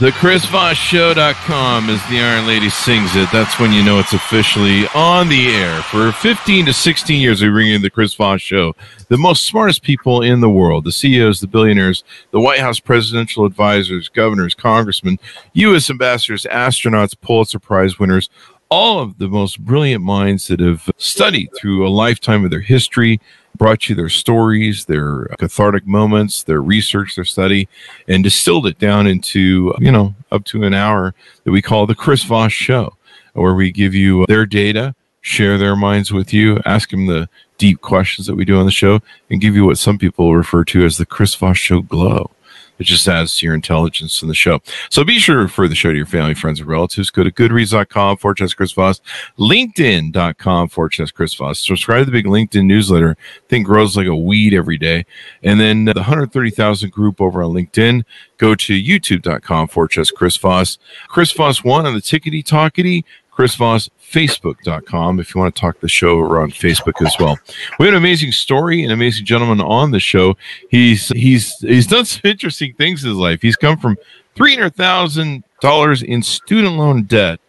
The ChrisVossShow.com, as the Iron Lady sings it. That's when you know it's officially on the air. For 15 to 16 years, we bring you the Chris Voss Show. The most smartest people in the world, the CEOs, the billionaires, the White House presidential advisors, governors, congressmen, U.S. ambassadors, astronauts, Pulitzer Prize winners, all of the most brilliant minds that have studied through a lifetime of their history, brought you their stories, their uh, cathartic moments, their research, their study, and distilled it down into, you know, up to an hour that we call the Chris Voss Show, where we give you uh, their data, share their minds with you, ask them the deep questions that we do on the show, and give you what some people refer to as the Chris Voss Show glow. It just adds to your intelligence in the show. So be sure to refer the show to your family, friends, and relatives. Go to goodreads.com slash Chris Voss, LinkedIn.com slash Chris Voss. Subscribe to the big LinkedIn newsletter. I think grows like a weed every day. And then the 130,000 group over on LinkedIn. Go to youtube.com slash Chris Voss. Chris Voss one on the tickety talkety. Chris Voss, Facebook.com if you want to talk the show around Facebook as well. We have an amazing story, an amazing gentleman on the show. He's he's he's done some interesting things in his life. He's come from three hundred thousand dollars in student loan debt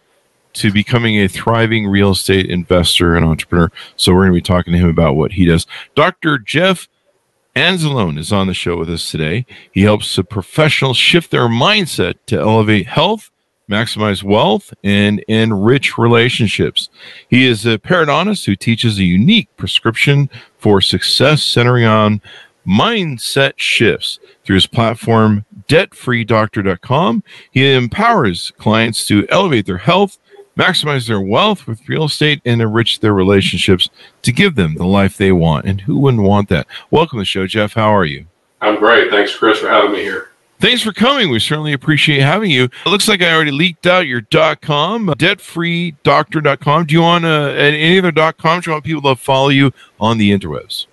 to becoming a thriving real estate investor and entrepreneur. So we're going to be talking to him about what he does. Dr. Jeff Anzalone is on the show with us today. He helps professionals shift their mindset to elevate health maximize wealth, and enrich relationships. He is a periodontist who teaches a unique prescription for success centering on mindset shifts. Through his platform, debtfreedoctor.com, he empowers clients to elevate their health, maximize their wealth with real estate, and enrich their relationships to give them the life they want. And who wouldn't want that? Welcome to the show, Jeff. How are you? I'm great. Thanks, Chris, for having me here. Thanks for coming. We certainly appreciate having you. It looks like I already leaked out your dot .com, debtfreedoctor.com. Do you want uh, any other .com? Do you want people to follow you on the interwebs?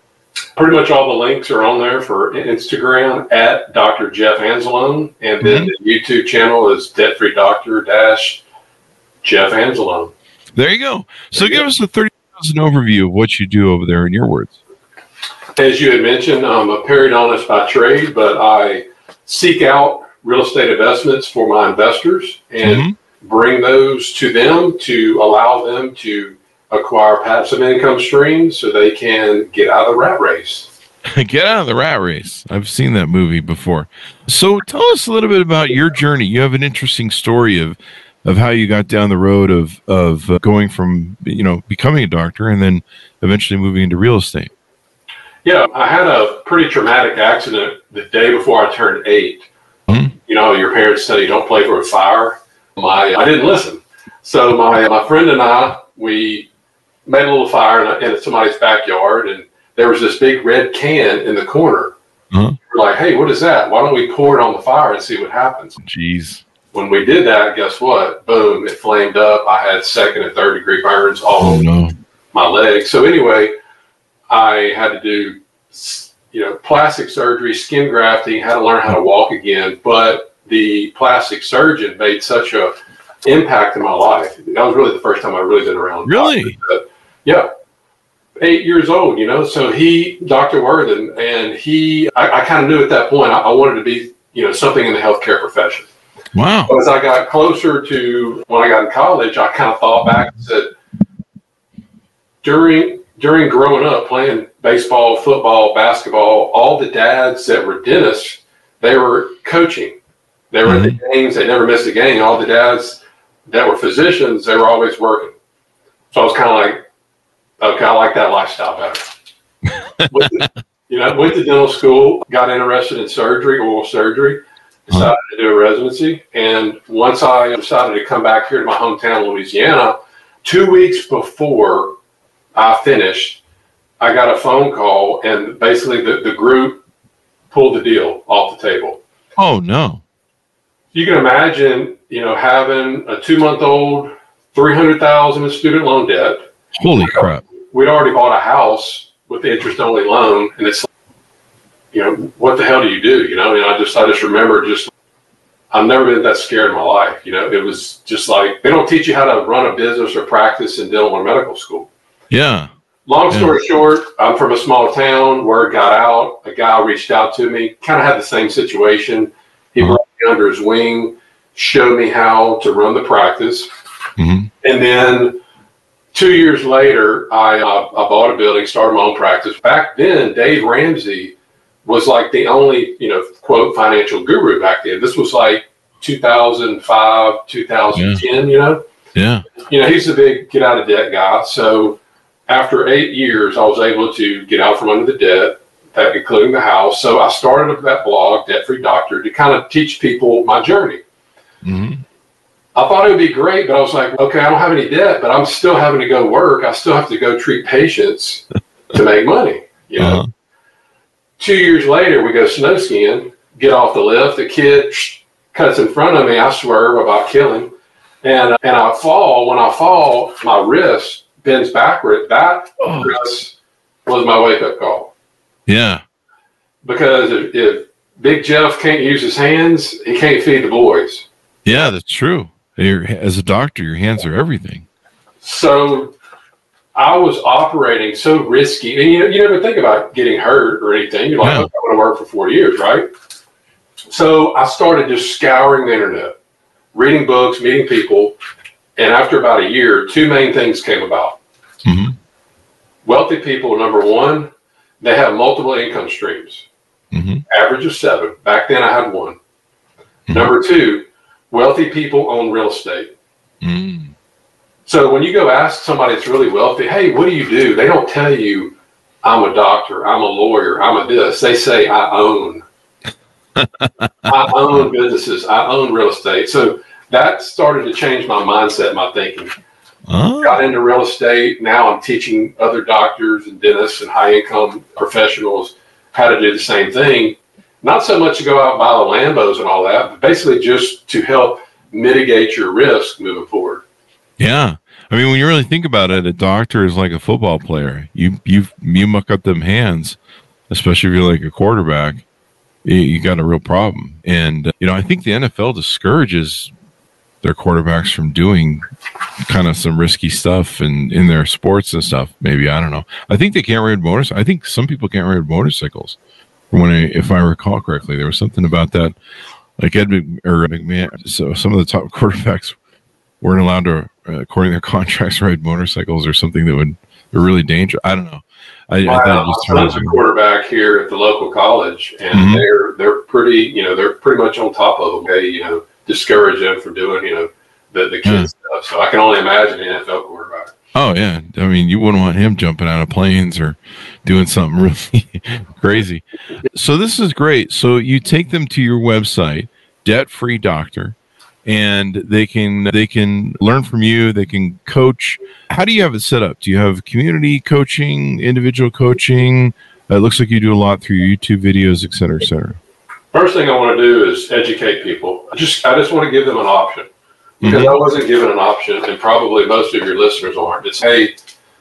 Pretty much all the links are on there for Instagram at Dr. Jeff Anzalone, and then mm-hmm. the YouTube channel is Debt Free Doctor dash Jeff Anzalone. There you go. So give us a thirty thousand overview of what you do over there in your words. As you had mentioned, I'm a periodontist by trade, but I seek out real estate investments for my investors and mm-hmm. bring those to them to allow them to acquire passive income streams so they can get out of the rat race. get out of the rat race. I've seen that movie before. So tell us a little bit about your journey. You have an interesting story of of how you got down the road of of uh, going from you know becoming a doctor and then eventually moving into real estate. Yeah, I had a pretty traumatic accident the day before I turned 8 mm-hmm. You know, your parents tell you don't play with fire. My, I didn't listen. So my my friend and I, we made a little fire in, in somebody's backyard, and there was this big red can in the corner. Mm-hmm. We're like, hey, what is that? Why don't we pour it on the fire and see what happens? Jeez. When we did that, guess what? Boom! It flamed up. I had second and third degree burns all oh, over no. my legs. So anyway, I had to do, you know, plastic surgery, skin grafting, had to learn how to walk again. But the plastic surgeon made such a impact in my life. That was really the first time I really been around. Really? But, yeah. Eight years old, you know. So he, Dr. Worthen, and he, I, I kind of knew at that point I, I wanted to be, you know, something in the healthcare profession. Wow. As I got closer to when I got in college, I kind of thought back and said, during during growing up playing baseball, football, basketball, all the dads that were dentists, they were coaching. They were mm-hmm. in the mm-hmm. games. They never missed a game. All the dads that were physicians, they were always working. So I was kind of like, okay, I like that lifestyle better. the, you know, went to dental school, got interested in surgery, oral surgery, decided uh-huh. to do a residency. And once I decided to come back here to my hometown, Louisiana, two weeks before I finished, I got a phone call, and basically the, the group pulled the deal off the table. Oh no! You can imagine, you know, having a two month old, three hundred thousand in student loan debt. Holy crap! We'd already bought a house with the interest only loan, and it's, you know, what the hell do you do? You know, and I just I just remember just I've never been that scared in my life. You know, it was just like they don't teach you how to run a business or practice in dental or medical school. Yeah. Long story yeah. short, I'm from a small town. Word got out. A guy reached out to me, kind of had the same situation. He uh-huh. brought me under his wing, showed me how to run the practice. Mm-hmm. And then two years later, I, uh, I bought a building, started my own practice. Back then, Dave Ramsey was like the only, you know, quote, financial guru back then. This was like 2005, 2010, yeah. you know? Yeah. You know, he's the big get out of debt guy. So after eight years, I was able to get out from under the debt, that including the house. So I started up that blog, Debt Free Doctor, to kind of teach people my journey. Mm-hmm. I thought it would be great, but I was like, okay, I don't have any debt, but I'm still having to go work. I still have to go treat patients to make money. You know. Uh-huh. Two years later, we go snow skiing, get off the lift. The kid cuts in front of me. I swerve about killing, and and I fall. When I fall, my wrist bends backward. That oh. was my wake up call. Yeah. Because if, if, Big Jeff can't use his hands, he can't feed the boys. Yeah, that's true. You're, as a doctor, your hands are everything. So I was operating so risky, and you, you never think about getting hurt or anything. You're like, yeah. I'm going to work for four years, right? So I started just scouring the internet, reading books, meeting people, and after about a year, two main things came about. Mm-hmm. Wealthy people, number one, they have multiple income streams, mm-hmm. average of seven. Back then, I had one. Mm-hmm. Number two, wealthy people own real estate. Mm. So when you go ask somebody that's really wealthy, hey, what do you do? They don't tell you, I'm a doctor, I'm a lawyer, I'm a this. They say, I own. I own businesses, I own real estate. So that started to change my mindset, my thinking. Oh. Got into real estate. Now I'm teaching other doctors and dentists and high income professionals how to do the same thing. Not so much to go out and buy the Lambos and all that, but basically just to help mitigate your risk moving forward. Yeah. I mean, when you really think about it, a doctor is like a football player. You you you muck up them hands, especially if you're like a quarterback, you, you got a real problem. And uh, you know, I think the NFL discourages their quarterbacks from doing kind of some risky stuff and in, in their sports and stuff. Maybe I don't know. I think they can't ride motorcycles. I think some people can't ride motorcycles. When I, if I recall correctly, there was something about that, like Ed Mc, or McMahon. So some of the top quarterbacks weren't allowed to, uh, according to their contracts, ride motorcycles or something that would be really dangerous. I don't know. I. I thought just a quarterback here at the local college, and mm-hmm. they're they're pretty, you know, they're pretty much on top of them. They, you know discourage them from doing, you know, the, the kids yeah. Hmm. stuff. So I can only imagine the NFL quarterback. Oh yeah, I mean, you wouldn't want him jumping out of planes or doing something really crazy. So this is great. So you take them to your website, Debt Free Doctor, and they can they can learn from you. They can coach. How do you have it set up? Do you have community coaching, individual coaching? it looks like you do a lot through YouTube videos, et cetera, et cetera. First thing I want to do is educate people. I just I just want to give them an option because mm-hmm. I wasn't given an option, and probably most of your listeners aren't. It's hey,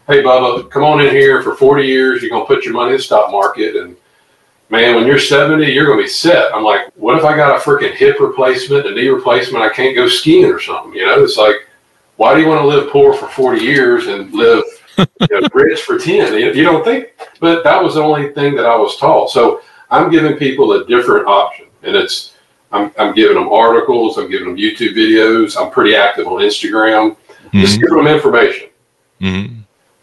hey, Bubba, come on in here for 40 years. You're gonna put your money in the stock market, and man, when you're 70, you're gonna be set. I'm like, what if I got a freaking hip replacement, a knee replacement? I can't go skiing or something. You know, it's like, why do you want to live poor for 40 years and live you know, rich for 10? You, you don't think? But that was the only thing that I was taught. So I'm giving people a different option, and it's I'm, I'm giving them articles, I'm giving them YouTube videos, I'm pretty active on Instagram, mm-hmm. just giving them information, mm-hmm.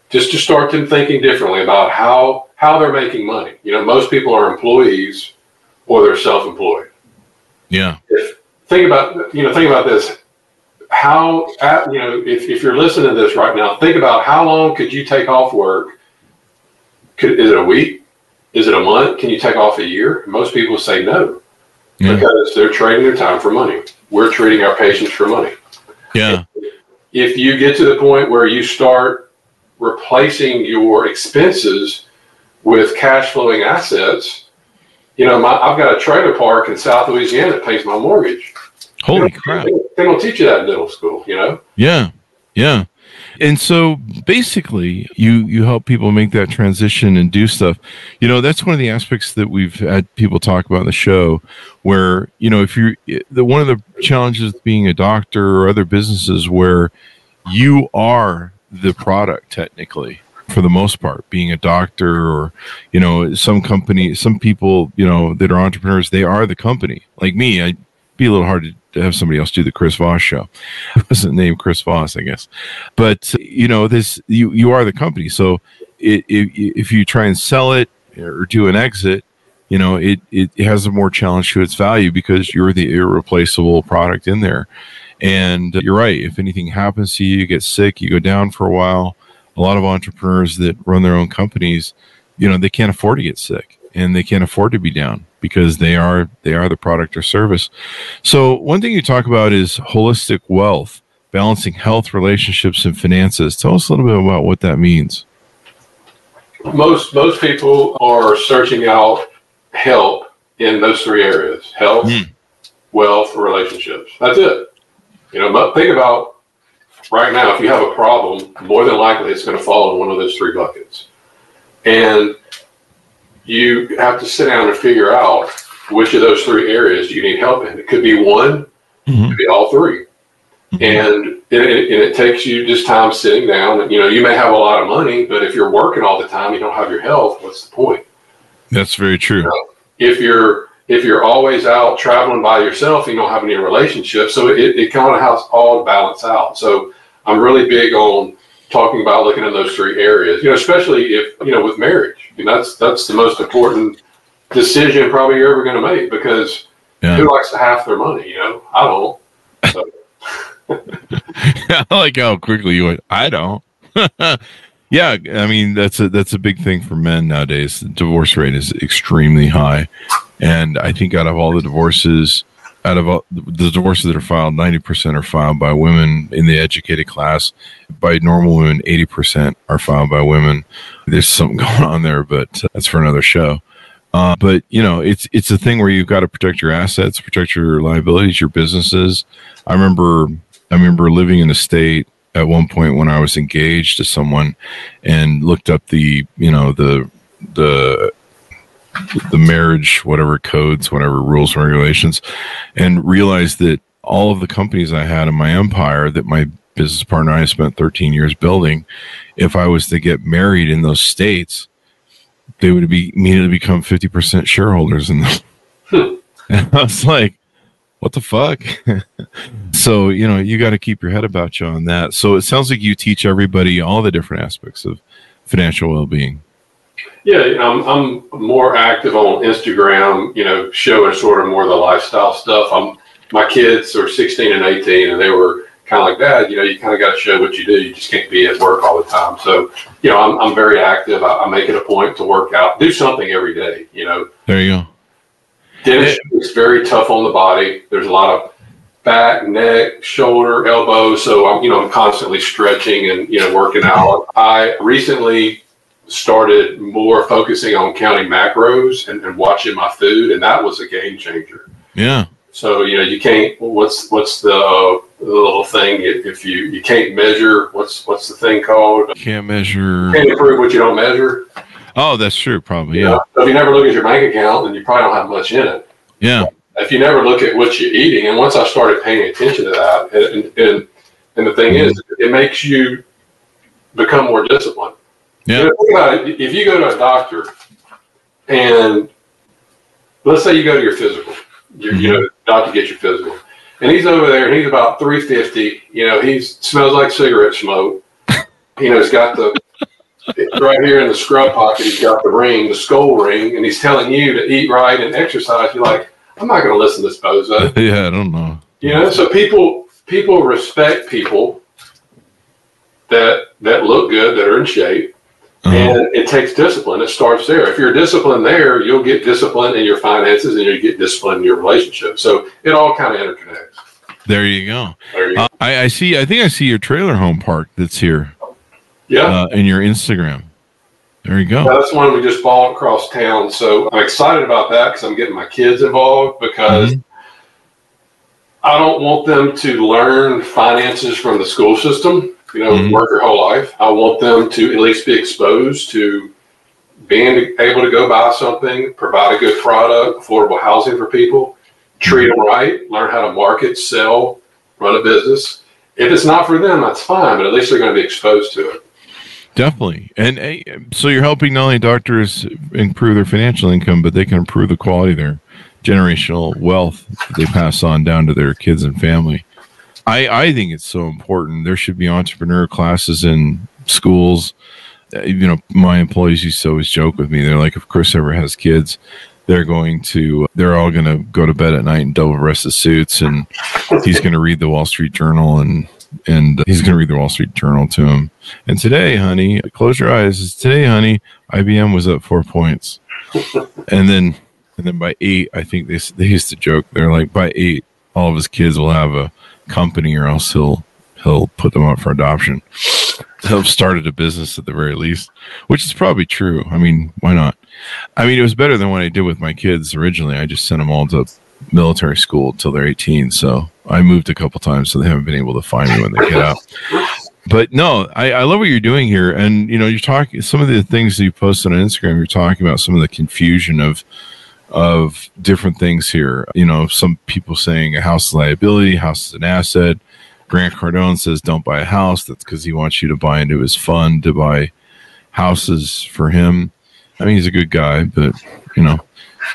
just to start them thinking differently about how how they're making money. You know, most people are employees or they're self-employed. Yeah. If, think about you know think about this how you know if, if you're listening to this right now think about how long could you take off work could, is it a week is it a month? Can you take off a year? Most people say no yeah. because they're trading their time for money. We're trading our patients for money. Yeah. if you get to the point where you start replacing your expenses with cash flowing assets, you know, my, I've got a trailer park in South Louisiana that pays my mortgage. Holy They crap. They don't teach you that in middle school, you know? Yeah. Yeah. And so basically you you help people make that transition and do stuff. You know, that's one of the aspects that we've had people talk about in the show where, you know, if you're the one of the challenges being a doctor or other businesses where you are the product technically for the most part being a doctor or you know some company some people you know that are entrepreneurs they are the company like me i'd be a little hard to, to have somebody else do the chris voss show. I wasn't named chris voss i guess. But you know this you you are the company. So it, if you try and sell it or do an exit you know it, it has a more challenge to its value because you're the irreplaceable product in there. And you're right. If anything happens to you you get sick you go down for a while. A lot of entrepreneurs that run their own companies you know they can't afford to get sick and they can't afford to be down because they are they are the product or service so one thing you talk about is holistic wealth balancing health relationships and finances tell us a little bit about what that means Most most people are searching out help in those three areas: health, Hmm. wealth, relationships. That's it. You know, but think about right now. If you have a problem, more than likely it's going to fall in one of those three buckets, and you have to sit down and figure out which of those three areas you need help in. It could be one, it could be all 3 mm-hmm. and it, it, and it takes you just time sitting down. And, you know, you may have a lot of money, but if you're working all the time, you don't have your health. What's the point? that's very true If you're if you're always out traveling by yourself, you don't have any relationships. So it, it kind of has all to balance out. So I'm really big on talking about looking in those three areas. You know, especially if you know with marriage. I mean, that's that's the most important decision probably you're ever going to make because yeah who likes to half their money? You know, I don't. So, I like how quickly you went. I don't. yeah, I mean that's a that's a big thing for men nowadays. The divorce rate is extremely high, and I think out of all the divorces, out of all the divorces that are filed, ninety percent are filed by women in the educated class. By normal women, eighty percent are filed by women. There's something going on there, but that's for another show. Uh, but you know, it's it's a thing where you've got to protect your assets, protect your liabilities, your businesses. I remember I remember living in a state at one point when I was engaged to someone and looked up the, you know, the the the marriage whatever codes, whatever rules and regulations and realized that all of the companies I had in my empire that my business partner and I spent 13 years building, if I was to get married in those states, they would be immediately become 50% shareholders in them. and I was like, what the fuck? so, you know, you got to keep your head about you on that. So it sounds like you teach everybody all the different aspects of financial well being. Yeah, you know, I'm, I'm more active on Instagram. You know, showing sort of more of the lifestyle stuff. I'm my kids are 16 and 18, and they were kind of like, Dad, you know, you kind of got to show what you do. You just can't be at work all the time. So, you know, I'm, I'm very active. I, I make it a point to work out, do something every day. You know, There you go. dentistry is very tough on the body. There's a lot of back, neck, shoulder, elbow. So I'm, you know, I'm constantly stretching and, you know, working out. I recently started more focusing on counting macros and, and watching my food. And that was a game changer. Yeah. So, you know, you can't, what's, what's the, the little thing if you, you can't measure, what's, what's the thing called? Can't measure. Can't improve what you don't measure. Oh, that's true. Probably. You Yeah. know? So if you never look at your bank account, then you probably don't have much in it. Yeah. if you never look at what you're eating, and once I started paying attention to that, and and, and the thing is, it makes you become more disciplined. You Yeah. know, about it. If you go to a doctor, and let's say you go to your physical, you you know, doctor gets your physical, and he's over there, and he's about three fifty. You know, he smells like cigarette smoke. You know, he's got the right here in the scrub pocket. He's got the ring, the skull ring, and he's telling you to eat right and exercise. You're like, I'm not going to listen to this bozo. Yeah. I don't know. You know, so people people respect people that that look good, that are in shape, Uh-huh. and it takes discipline. It starts there. If you're disciplined there, you'll get discipline in your finances, and you'll get discipline in your relationship. So it all kind of interconnects. There you go. There you go. Uh, I, I see. I think I see your trailer home park that's here yeah. uh, in your Instagram. There you go. That's one we just bought across town. So I'm excited about that because I'm getting my kids involved because Mhm. I don't want them to learn finances from the school system, you know, Mhm. work their whole life. I want them to at least be exposed to being able to go buy something, provide a good product, affordable housing for people, treat them right, learn how to market, sell, run a business. If it's not for them, that's fine, but at least they're going to be exposed to it. Definitely. And uh, so you're helping not only doctors improve their financial income, but they can improve the quality of their generational wealth that they pass on down to their kids and family. I, I think it's so important. There should be entrepreneur classes in schools. Uh, You know, my employees used to always joke with me. They're like, if Chris ever has kids, they're going to, they're all going to go to bed at night in double breasted suits and he's going to read the Wall Street Journal and and he's going to read the Wall Street Journal to him. And today, honey, close your eyes. Today, honey, IBM was up four points, and then and then by eight, I think they they used to joke. They're like, by eight, all of his kids will have a company, or else he'll he'll put them up for adoption. He'll started a business at the very least, which is probably true. I mean, why not? I mean, it was better than what I did with my kids originally. I just sent them all to military school till they're 18. So I moved a couple times, so they haven't been able to find me when they get out. But no, I, I love what you're doing here, and you know, you're talking some of the things that you posted on Instagram. You're talking about some of the confusion of of different things here. You know, some people saying a house is liability, house is an asset. Grant Cardone says don't buy a house. That's because he wants you to buy into his fund to buy houses for him. I mean, he's a good guy, but you know,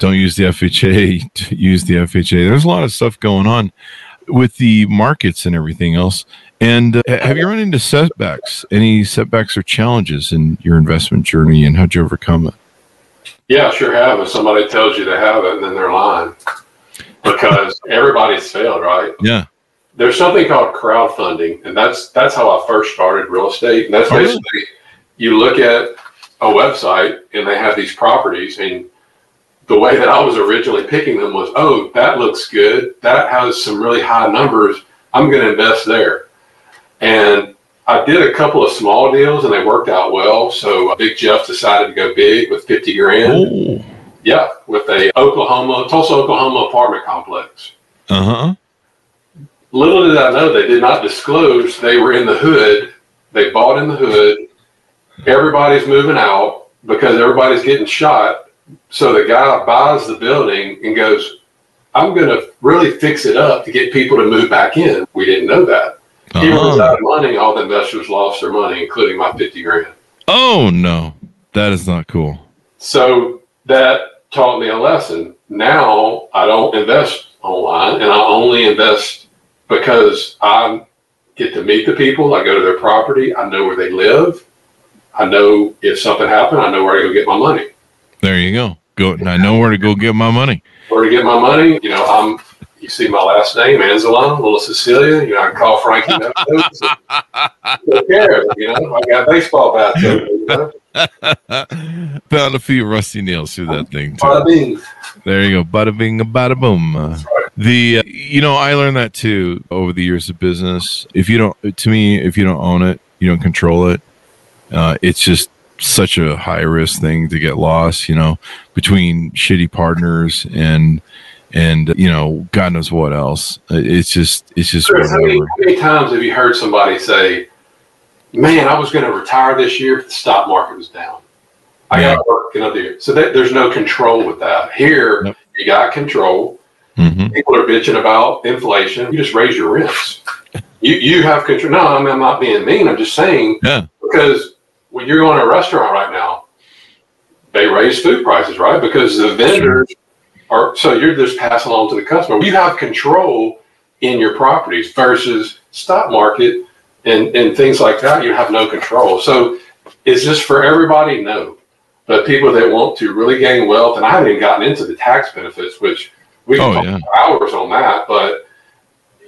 don't use the FHA. Use the FHA. There's a lot of stuff going on with the markets and everything else. And uh, have you run into setbacks? Any setbacks or challenges in your investment journey, and how'd you overcome it? Yeah, sure have. If somebody tells you to have it, and then they're lying. Because everybody's failed, right? Yeah. There's something called crowdfunding, and that's that's how I first started real estate. And that's Oh, really? basically you look at a website and they have these properties, and the way that I was originally picking them was, oh, that looks good. That has some really high numbers. I'm going to invest there. And I did a couple of small deals, and they worked out well. So uh, Big Jeff decided to go big with 50 grand. Oh. Yeah, with a Oklahoma, Tulsa, Oklahoma apartment complex. Uh huh. Little did I know they did not disclose they were in the hood. They bought in the hood. Everybody's moving out because everybody's getting shot. So the guy buys the building and goes, I'm going to really fix it up to get people to move back in. We didn't know that. He runs Uh-huh. out of money. All the investors lost their money, including my 50 grand. Oh no, that is not cool. So that taught me a lesson. Now I don't invest online and I only invest because I get to meet the people. I go to their property. I know where they live. I know if something happened, I know where to go get my money. There you go. Go. I know where to go get my money. Where to get my money, you know, I'm, you see my last name, Anzalone, little Cecilia, you know, I call Frankie. Who cares? You know, I got baseball bats. over You know? Found a few rusty nails through that thing too. Bada bing. There you go. Bada bing, bada boom. The uh, you know I learned that too over the years of business. If you don't, to me, if you don't own it, you don't control it. Uh, it's just such a high risk thing to get lost. You know, between shitty partners and and you know God knows what else. It's just it's just how many, how many times have you heard somebody say, "Man, I was going to retire this year, but the stock market was down. I Yeah. got to work another year." So that, there's no control with that. Here, you got control. hmm People are bitching about inflation. You just raise your rents. you you have control. No, I mean, I'm not being mean. I'm just saying Yeah. because when you're going to a restaurant right now, they raise food prices, right? Because the vendors are so you're just passing along to the customer. You have control in your properties versus stock market and, and things like that, you have no control. So is this for everybody? No. But people that want to really gain wealth, and I haven't even gotten into the tax benefits, which we can Oh, talk yeah. hours on that. But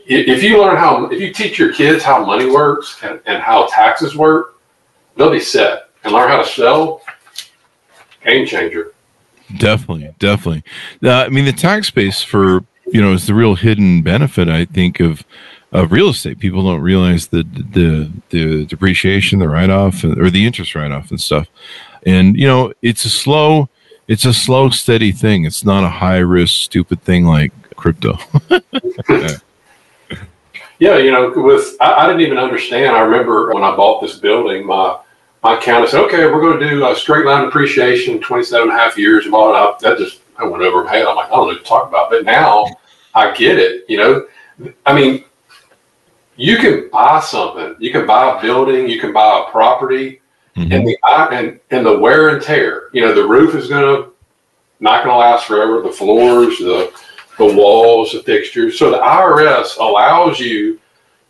if you learn how, if you teach your kids how money works and, and how taxes work, they'll be set and learn how to sell. Game changer. Definitely, definitely. Uh, I mean, the tax base for you know is the real hidden benefit I think of of real estate. People don't realize the the the depreciation, the write off, or the interest write off and stuff. And you know, it's a slow, it's a slow, steady thing. It's not a high risk, stupid thing like crypto. yeah, you know, with I, I, didn't even understand. I remember when I bought this building, my my accountant said, "Okay, we're going to do a straight line depreciation, 27 and a half years." And all that, that just I went over my head. I'm like, I don't know what to talk about. But now I get it. You know, I mean, you can buy something. You can buy a building. You can buy a property, mm-hmm. and the and and the wear and tear. You know, the roof is going to not going to last forever. The floors, the the walls, the fixtures. So the IRS allows you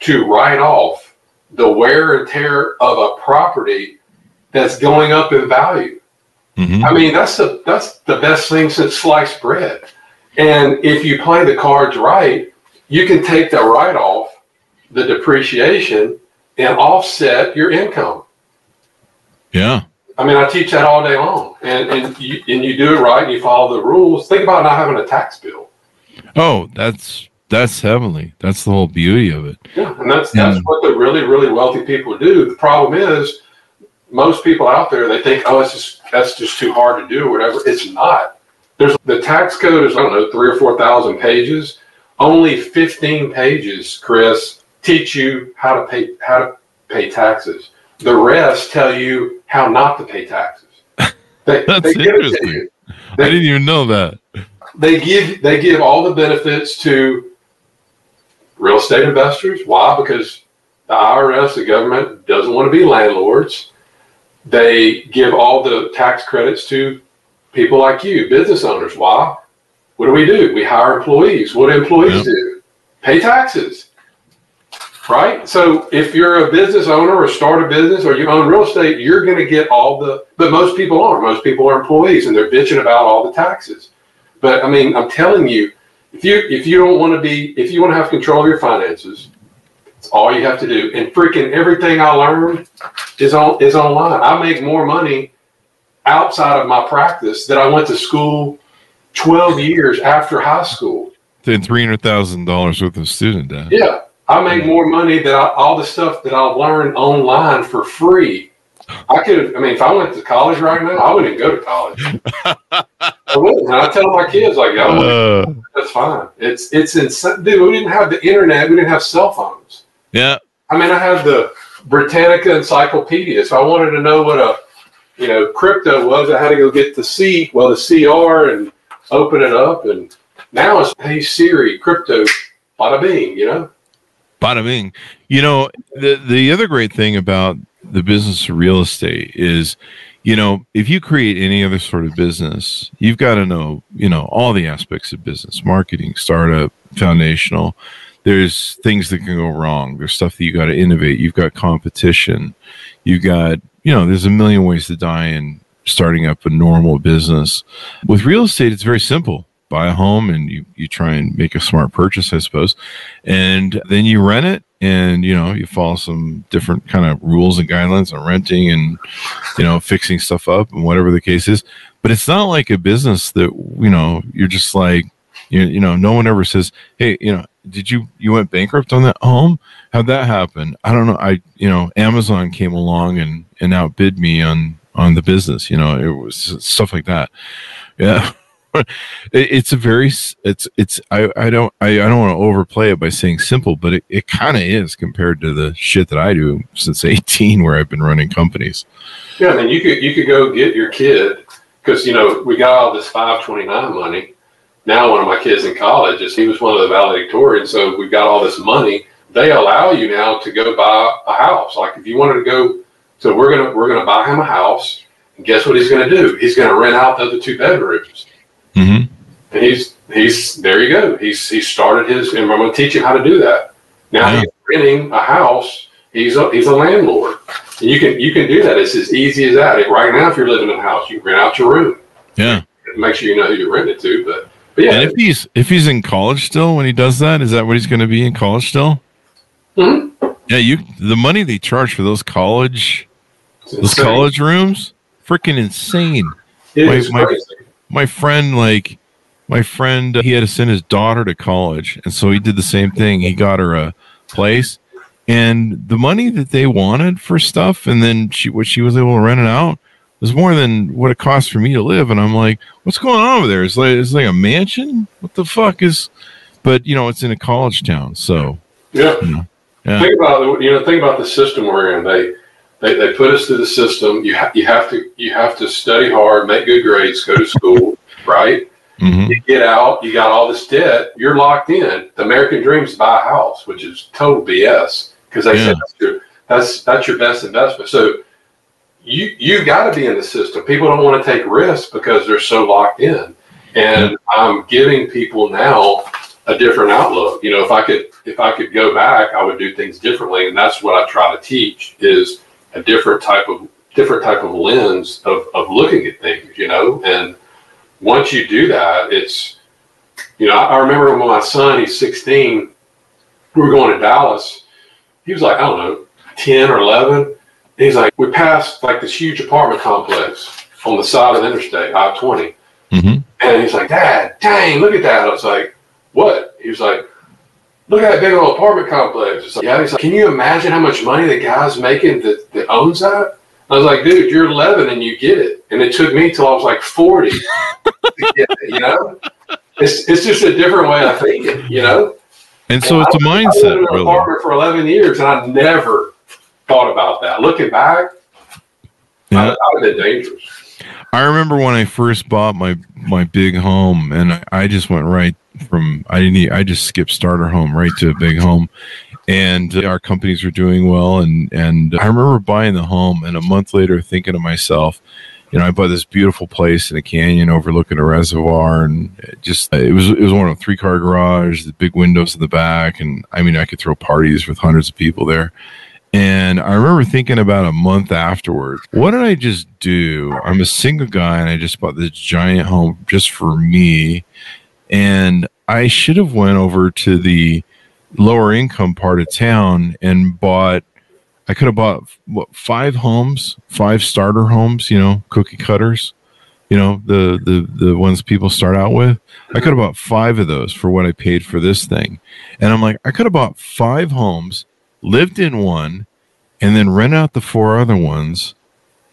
to write off the wear and tear of a property that's going up in value. Mm-hmm. I mean, that's the that's the best thing since sliced bread. And if you play the cards right, you can take the write off the depreciation and offset your income. Yeah. I mean, I teach that all day long, and and you, and you do it right, and you follow the rules. Think about not having a tax bill. Oh, that's that's heavenly. That's the whole beauty of it. Yeah, and that's that's what the really really wealthy people do. The problem is, most people out there they think, oh, it's just that's just too hard to do or whatever. It's not. There's the tax code is I don't know three or four thousand pages. Only fifteen pages, Chris, teach you how to pay how to pay taxes. The rest tell you how not to pay taxes. They, That's they interesting. They, I didn't even know that. They give they give all the benefits to real estate investors. Why? Because the IRS, the government, doesn't want to be landlords. They give all the tax credits to people like you, business owners. Why? What do we do? We hire employees. What do employees yep. do? Pay taxes right? So if you're a business owner or start a business or you own real estate, you're going to get all the, but most people aren't. Most people are employees and they're bitching about all the taxes. But I mean, I'm telling you, if you if you don't want to be, if you want to have control of your finances, it's all you have to do. And freaking everything I learned is on is online. I make more money outside of my practice that I went to school 12 years after high school. Then three hundred thousand dollars worth of student debt. Yeah, I make more money than I, all the stuff that I learned online for free. I could, I mean, if I went to college right now, I wouldn't go to college. I wouldn't. And I tell my kids, like, oh, uh, that's fine. It's it's insane, dude. We didn't have the internet. We didn't have cell phones. Yeah. I mean, I had the Britannica Encyclopedia, so I wanted to know what a you know crypto was. I had to go get the C, well, the CR, and open it up. And now it's hey Siri, crypto, bada bing, you know. Bada bing. You know, the the other great thing about the business of real estate is, you know, if you create any other sort of business, you've got to know, you know, all the aspects of business, marketing, startup, foundational. There's things that can go wrong. There's stuff that you got to innovate. You've got competition. You've got, you know, there's a million ways to die in starting up a normal business. With real estate, it's very simple buy a home and you, you try and make a smart purchase, I suppose. And then you rent it and, you know, you follow some different kind of rules and guidelines on renting and, you know, fixing stuff up and whatever the case is. But it's not like a business that, you know, you're just like, you, you know, no one ever says, Hey, you know, did you, you went bankrupt on that home? How'd that happen? I don't know. I, you know, Amazon came along and, and outbid me on, on the business, you know, it was stuff like that. Yeah. it's a very it's it's I, I don't I, I don't want to overplay it by saying simple, but it, it kind of is compared to the shit that I do since 18 where I've been running companies. Yeah, I mean you could you could go get your kid because you know we got all this 529 money. Now one of my kids in college is he was one of the valedictorians, so we've got all this money. They allow you now to go buy a house. Like if you wanted to go, so we're gonna we're gonna buy him a house. And guess what he's gonna do? He's gonna rent out the other two bedrooms Mm-hmm. And he's he's there you go. He's he started his and I'm going to teach him how to do that. Now yeah. he's renting a house. He's a he's a landlord. And you can you can do that. It's as easy as that. Right now, if you're living in a house, you rent out your room. Yeah. Make sure you know who you're renting to. But, but yeah. And if he's if he's in college still when he does that, is that what he's going to be in college still? Mm-hmm. Yeah, you the money they charge for those college those college rooms, freaking insane. It my, my, my friend like my friend, uh, he had to send his daughter to college, and so he did the same thing. He got her a place, and the money that they wanted for stuff, and then she what she was able to rent it out was more than what it cost for me to live. And I'm like, what's going on over there? It's like it's like a mansion. What the fuck is? But you know, it's in a college town, so Yeah. you know, yeah, Think about the- you know think about the system we're in. They they, they put us through the system. You ha- you have to you have to study hard, make good grades, go to school, right? hmm You get out, you got all this debt, you're locked in. The American dream is buy a house, which is total BS because they Yeah. said that's your, that's that's your best investment. So you you got to be in the system. People don't want to take risks because they're so locked in. And I'm giving people now a different outlook. You know, if I could if I could go back, I would do things differently, and that's what I try to teach is a different type of different type of lens of, of looking at things. You know, and once you do that, it's you know I, I remember when my son he's 16, we were going to Dallas. He was like I don't know 10 or 11. He's like we passed like this huge apartment complex on the side of the interstate I-20. hmm And he's like, Dad, dang, look at that. I was like, what? He was like, look at that big old apartment complex. It's like, yeah. He's like, can you imagine how much money the guy's making that, that owns that? I was like, dude, you're 11 and you get it. And it took me till I was like 40 to get it, you know? It's, it's just a different way of thinking, you know? And so it's a I lived mindset, in an brother. apartment for 11 years and I never thought about that. Looking back, Yeah. I, I would have been dangerous. I remember when I first bought my my big home, and I- just went right from I didn't need, I just skipped starter home right to a big home, and uh, our companies were doing well, and and uh, I remember buying the home, and a month later thinking to myself, you know, I bought this beautiful place in a canyon overlooking a reservoir, and it just it was it was one of three car garage, the big windows in the back, and I mean I could throw parties with hundreds of people there. And I remember thinking about a month afterward, what did I just do? I'm a single guy and I just bought this giant home just for me. And I should have went over to the lower income part of town and bought I could have bought what five homes, five starter homes, you know, cookie cutters, you know, the the the ones people start out with. I could have bought five of those for what I paid for this thing. And I'm like, I could have bought five homes, lived in one, and then rent out the four other ones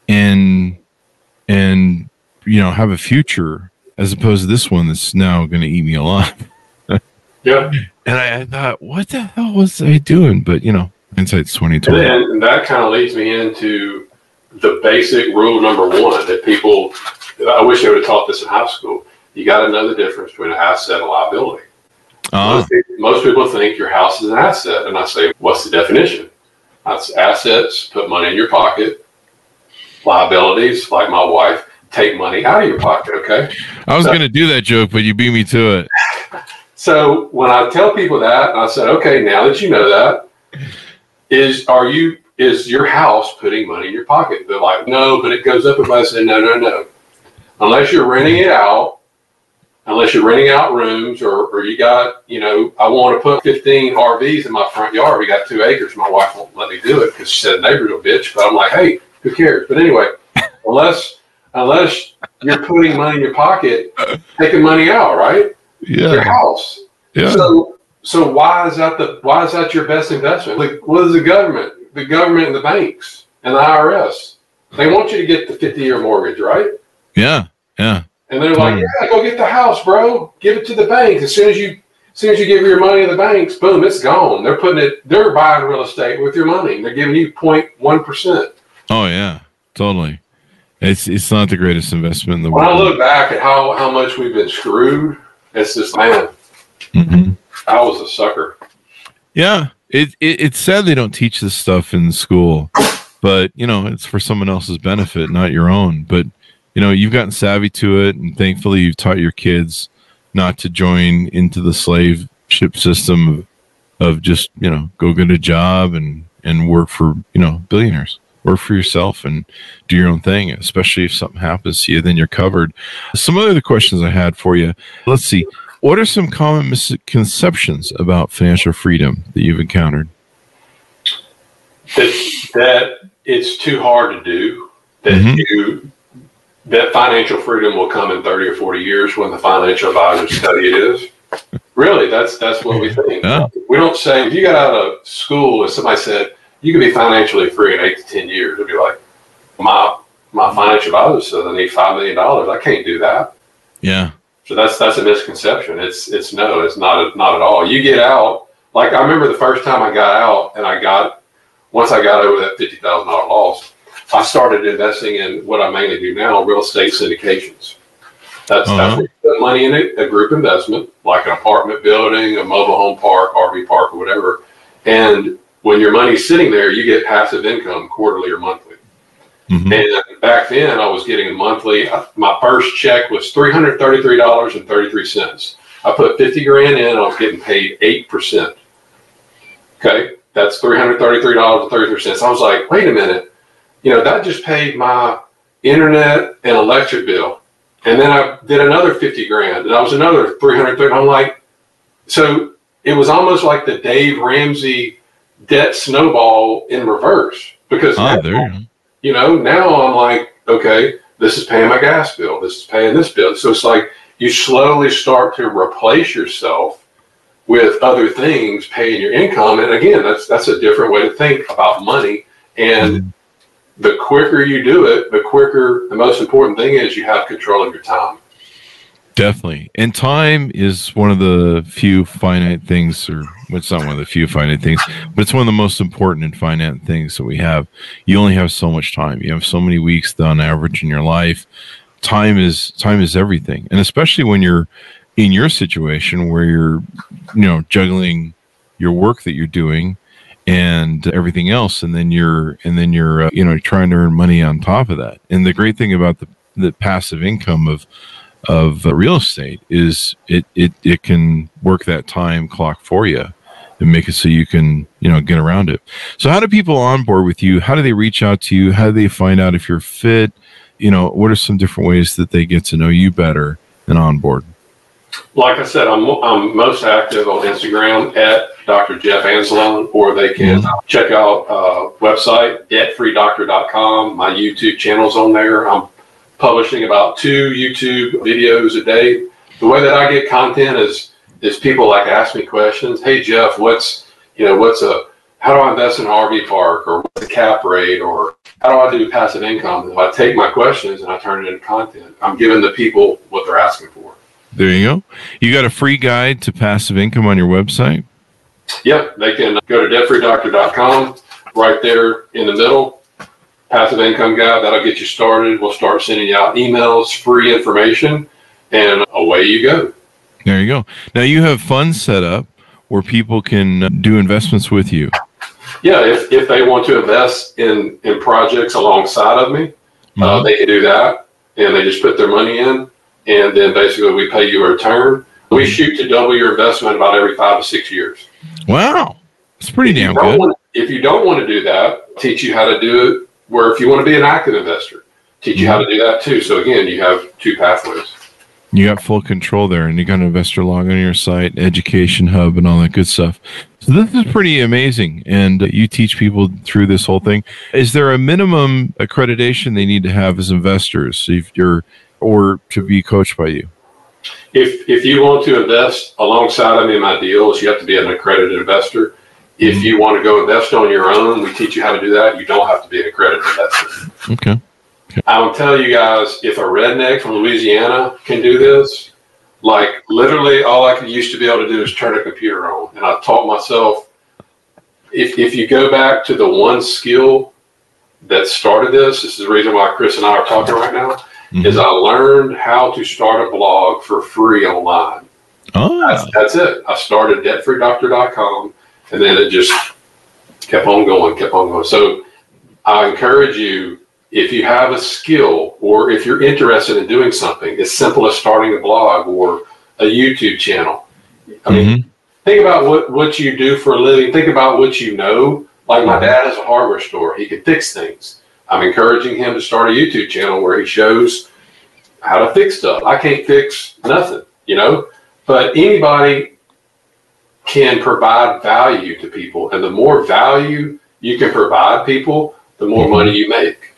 and and you know, have a future as opposed to this one that's now gonna eat me alive. Yeah. And I, I thought, what the hell was I doing? But you know, hindsight's twenty And, then, and that kind of leads me into the basic rule number one that people, I wish they would have taught this in high school. You got to know the difference between an asset and a liability. Ah, Most, people, most people think your house is an asset. And I say, what's the definition? That's assets, put money in your pocket. Liabilities, like my wife, take money out of your pocket, okay? I was gonna do that joke, but you beat me to it. So when I tell people that, I said, okay, now that you know that, is are you is your house putting money in your pocket? They're like, no, but it goes up. Everybody said, no, no, no. Unless you're renting it out, unless you're renting out rooms, or or you got, you know, I want to put 15 RVs in my front yard. We got two acres. My wife won't let me do it because she said neighbor's a bitch. But I'm like, hey, who cares? But anyway, unless unless you're putting money in your pocket, taking money out, right? Yeah. Your house. yeah. So, so why is that the why is that your best investment? Like, what is the government? The government and the banks and the IRS. They want you to get the fifty year mortgage, right? Yeah, yeah, And they're like, Hmm. yeah, go get the house, bro. Give it to the bank. As soon as you as soon as you give your money to the banks, boom, it's gone. They're putting it. They're buying real estate with your money. They're giving you 0.1 percent. Oh yeah, totally. It's it's not the greatest investment in the world. When I look back at how how much we've been screwed, it's just man, Mhm. I was a sucker. Yeah, it, it it's sad they don't teach this stuff in school, but you know it's for someone else's benefit, not your own. But you know you've gotten savvy to it, and thankfully you've taught your kids not to join into the slave ship system of, of just you know go get a job and and work for you know billionaires. Work for yourself and do your own thing, especially if something happens to you, then you're covered. Some other questions I had for you. Let's see. What are some common misconceptions about financial freedom that you've encountered? that that it's too hard to do. That Mhm. you that financial freedom will come in 30 or 40 years when the financial advisors study it is. Really, that's that's what we think. Yeah. We don't say if you got out of school and somebody said you can be financially free in eight to ten years, it'd be like my my financial advisor says I need five million dollars. I can't do that. Yeah. So that's that's a misconception. It's it's no, it's not not at all. You get out. Like I remember the first time I got out, and I got once I got over that fifty thousand dollar loss, I started investing in what I mainly do now, real estate syndications. That's, Uh-huh. that's where you put money in it, a group investment, like an apartment building, a mobile home park, RV park, or whatever. And when your money's sitting there, you get passive income quarterly or monthly. Mhm. And back then, I was getting a monthly. My first check was three hundred thirty-three dollars and thirty-three cents. I put fifty grand in. I was getting paid eight percent. Okay, that's three hundred thirty-three dollars and thirty-three cents. I was like, wait a minute, you know, that just paid my internet and electric bill, and then I did another fifty grand, and that was another three hundred thirty. I'm like, so it was almost like the Dave Ramsey debt snowball in reverse because Ah, now- you know, now I'm like, okay, this is paying my gas bill. This is paying this bill. So it's like you slowly start to replace yourself with other things paying your income. And again, that's that's a different way to think about money. And the quicker you do it, the quicker the most important thing is you have control of your time. Definitely. And time is one of the few finite things, or it's not one of the few finite things, but it's one of the most important and finite things that we have. You only have so much time. You have so many weeks on average in your life. Time is time is everything. And especially when you're in your situation where you're, you know, juggling your work that you're doing and everything else. And then you're and then you're uh, you know trying to earn money on top of that. And the great thing about the the passive income of of uh, real estate is it, it it can work that time clock for you and make it so you can you know get around it. So how do people onboard with you? How do they reach out to you? How do they find out if you're fit? You know what are some different ways that they get to know you better and onboard Like I said, I'm, I'm most active on Instagram at Dr. Jeff Anzalone, or they can check out uh, website debtfreedoctor.com. My YouTube channel's on there. I'm publishing about two YouTube videos a day. The way that I get content is is people like ask me questions. Hey Jeff, what's you know what's a how do I invest in an RV park or what's the cap rate or how do I do passive income? If I take my questions and I turn it into content, I'm giving the people what they're asking for. There you go you got a free guide to passive income on your website Yep, they can go to debtfreedoctor.com right there in the middle. Passive income guide, that'll get you started. We'll start sending you out emails, free information, and away you go. there you go now you have funds set up where people can uh, do investments with you Yeah, if, if they want to invest in, in projects alongside of me, uh, Mhm. they can do that. And they just put their money in, and then basically we pay you a return. We shoot to double your investment about every five to six years. wow it's pretty If damn good want- if you don't want to do that, teach you how to do it. Where if you want to be an active investor, teach you how to do that too. So again, you have two pathways. You got full control there, and you got an investor log on your site, education hub, and all that good stuff. So this is pretty amazing, and uh, you teach people through this whole thing. Is there a minimum accreditation they need to have as investors, if you're or to be coached by you? If if you want to invest alongside of me in my deals, you have to be an accredited investor. If mm-hmm. you want to go invest on your own, we teach you how to do that. You don't have to be an accredited investor. Okay. I'll tell you guys, if a redneck from Louisiana can do this, like literally all I could used to be able to do is turn a computer on. And I taught myself if if you go back to the one skill that started this, this is the reason why Chris and I are talking right now, Mhm. is I learned how to start a blog for free online. Oh, That's, that's it. I started debtfreedoctor.com and then it just kept on going, kept on going. So I encourage you, if you have a skill or if you're interested in doing something as simple as starting a blog or a YouTube channel. I mean, mm-hmm. think about what, what you do for a living. Think about what you know. Like my mm-hmm. dad has a hardware store. He can fix things. I'm encouraging him to start a YouTube channel where he shows how to fix stuff. I can't fix nothing, you know? but anybody can provide value to people and the more value you can provide people the more mm-hmm. money you make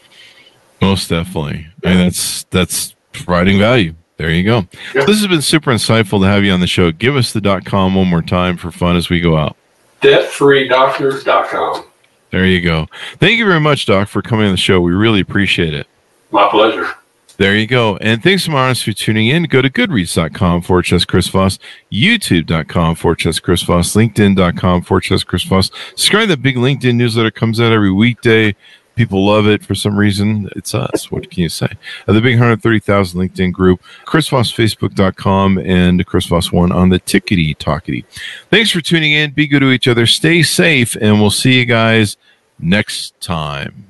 Most definitely. I mean, that's that's providing value. There you go. Yeah. This has been super insightful to have you on the show. Give us the dot com one more time for fun as we go out. Debtfreedoctors.com. There you go. Thank you very much, Doc, for coming on the show. We really appreciate it. My pleasure. There you go. And thanks, Maris, for tuning in. Go to goodreads.com for slash Chris Voss, youtube.com for slash Chris Voss, linkedin.com for slash Chris Voss. Subscribe to the big LinkedIn newsletter. comes out every weekday. People love it for some reason. It's us. What can you say? Uh, the big 130,000 LinkedIn group, Chris Voss, Facebook.com, and Chris Voss 1 on the Tickety Talkety. Thanks for tuning in. Be good to each other. Stay safe, and we'll see you guys next time.